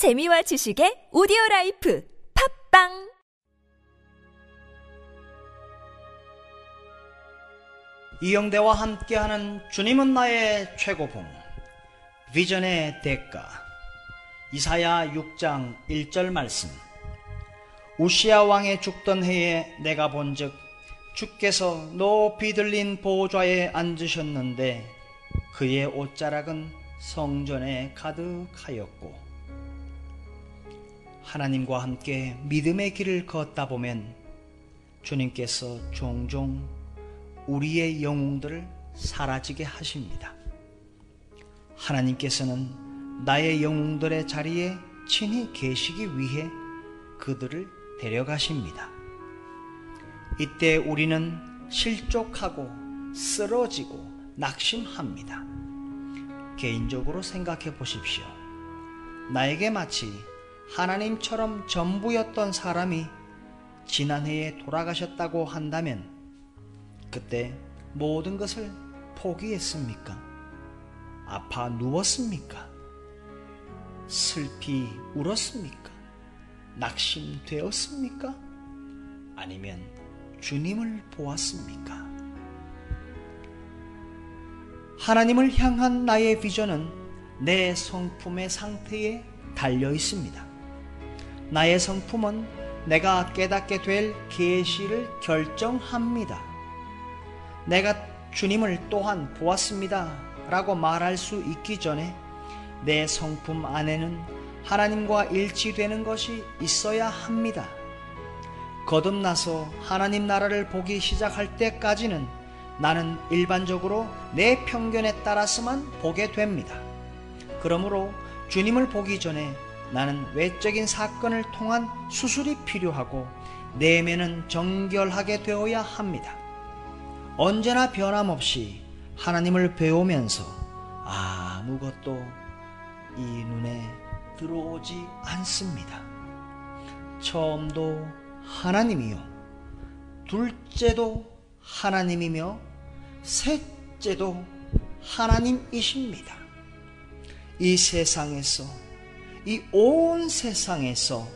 재미와 지식의 오디오 life 팟빵! 이영대와 함께하는 주님은 나의 최고봉 비전의 대가. 이사야 6장 1절 말씀. 웃시야 왕의 죽던 해에 내가 본즉 주께서 높이 들린 보좌에 앉으셨는데 그의 옷자락은 성전에 가득하였고 하나님과 함께 믿음의 길을 걷다 보면 주님께서 종종 우리의 영웅들을 사라지게 하십니다. 하나님께서는 나의 영웅들의 자리에 친히 계시기 위해 그들을 데려가십니다. 이때 우리는 실족하고 쓰러지고 낙심합니다. 개인적으로 생각해 보십시오. 나에게 마치 하나님처럼 전부였던 사람이 지난해에 돌아가셨다고 한다면 그때 모든 것을 포기했습니까? 아파 누웠습니까? 슬피 울었습니까? 낙심되었습니까? 아니면 주님을 보았습니까? 하나님을 향한 나의 비전은 내 성품의 상태에 달려 있습니다. 나의 성품은 내가 깨닫게 될 계시를 결정합니다. 내가 주님을 또한 보았습니다. 라고 말할 수 있기 전에 내 성품 안에는 하나님과 일치되는 것이 있어야 합니다. 거듭나서 하나님 나라를 보기 시작할 때까지는 나는 일반적으로 내 편견에 따라서만 보게 됩니다. 그러므로 주님을 보기 전에 나는 외적인 사건을 통한 수술이 필요하고 내면은 정결하게 되어야 합니다. 언제나 변함없이 하나님을 배우면서 아무것도 이 눈에 들어오지 않습니다. 처음도 하나님이요. 둘째도 하나님이며 셋째도 하나님이십니다. 이 세상에서 이 온 세상에서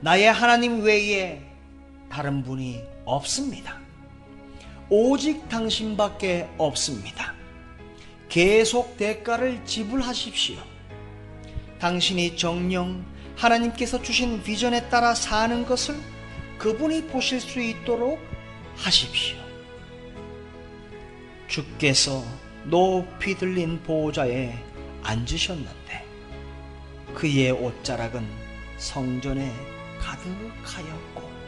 나의 하나님 외에 다른 분이 없습니다. 오직 당신밖에 없습니다. 계속 대가를 지불하십시오. 당신이 정령 하나님께서 주신 비전에 따라 사는 것을 그분이 보실 수 있도록 하십시오. 주께서 높이 들린 보호자에 앉으셨는데 그의 옷자락은 성전에 가득하였고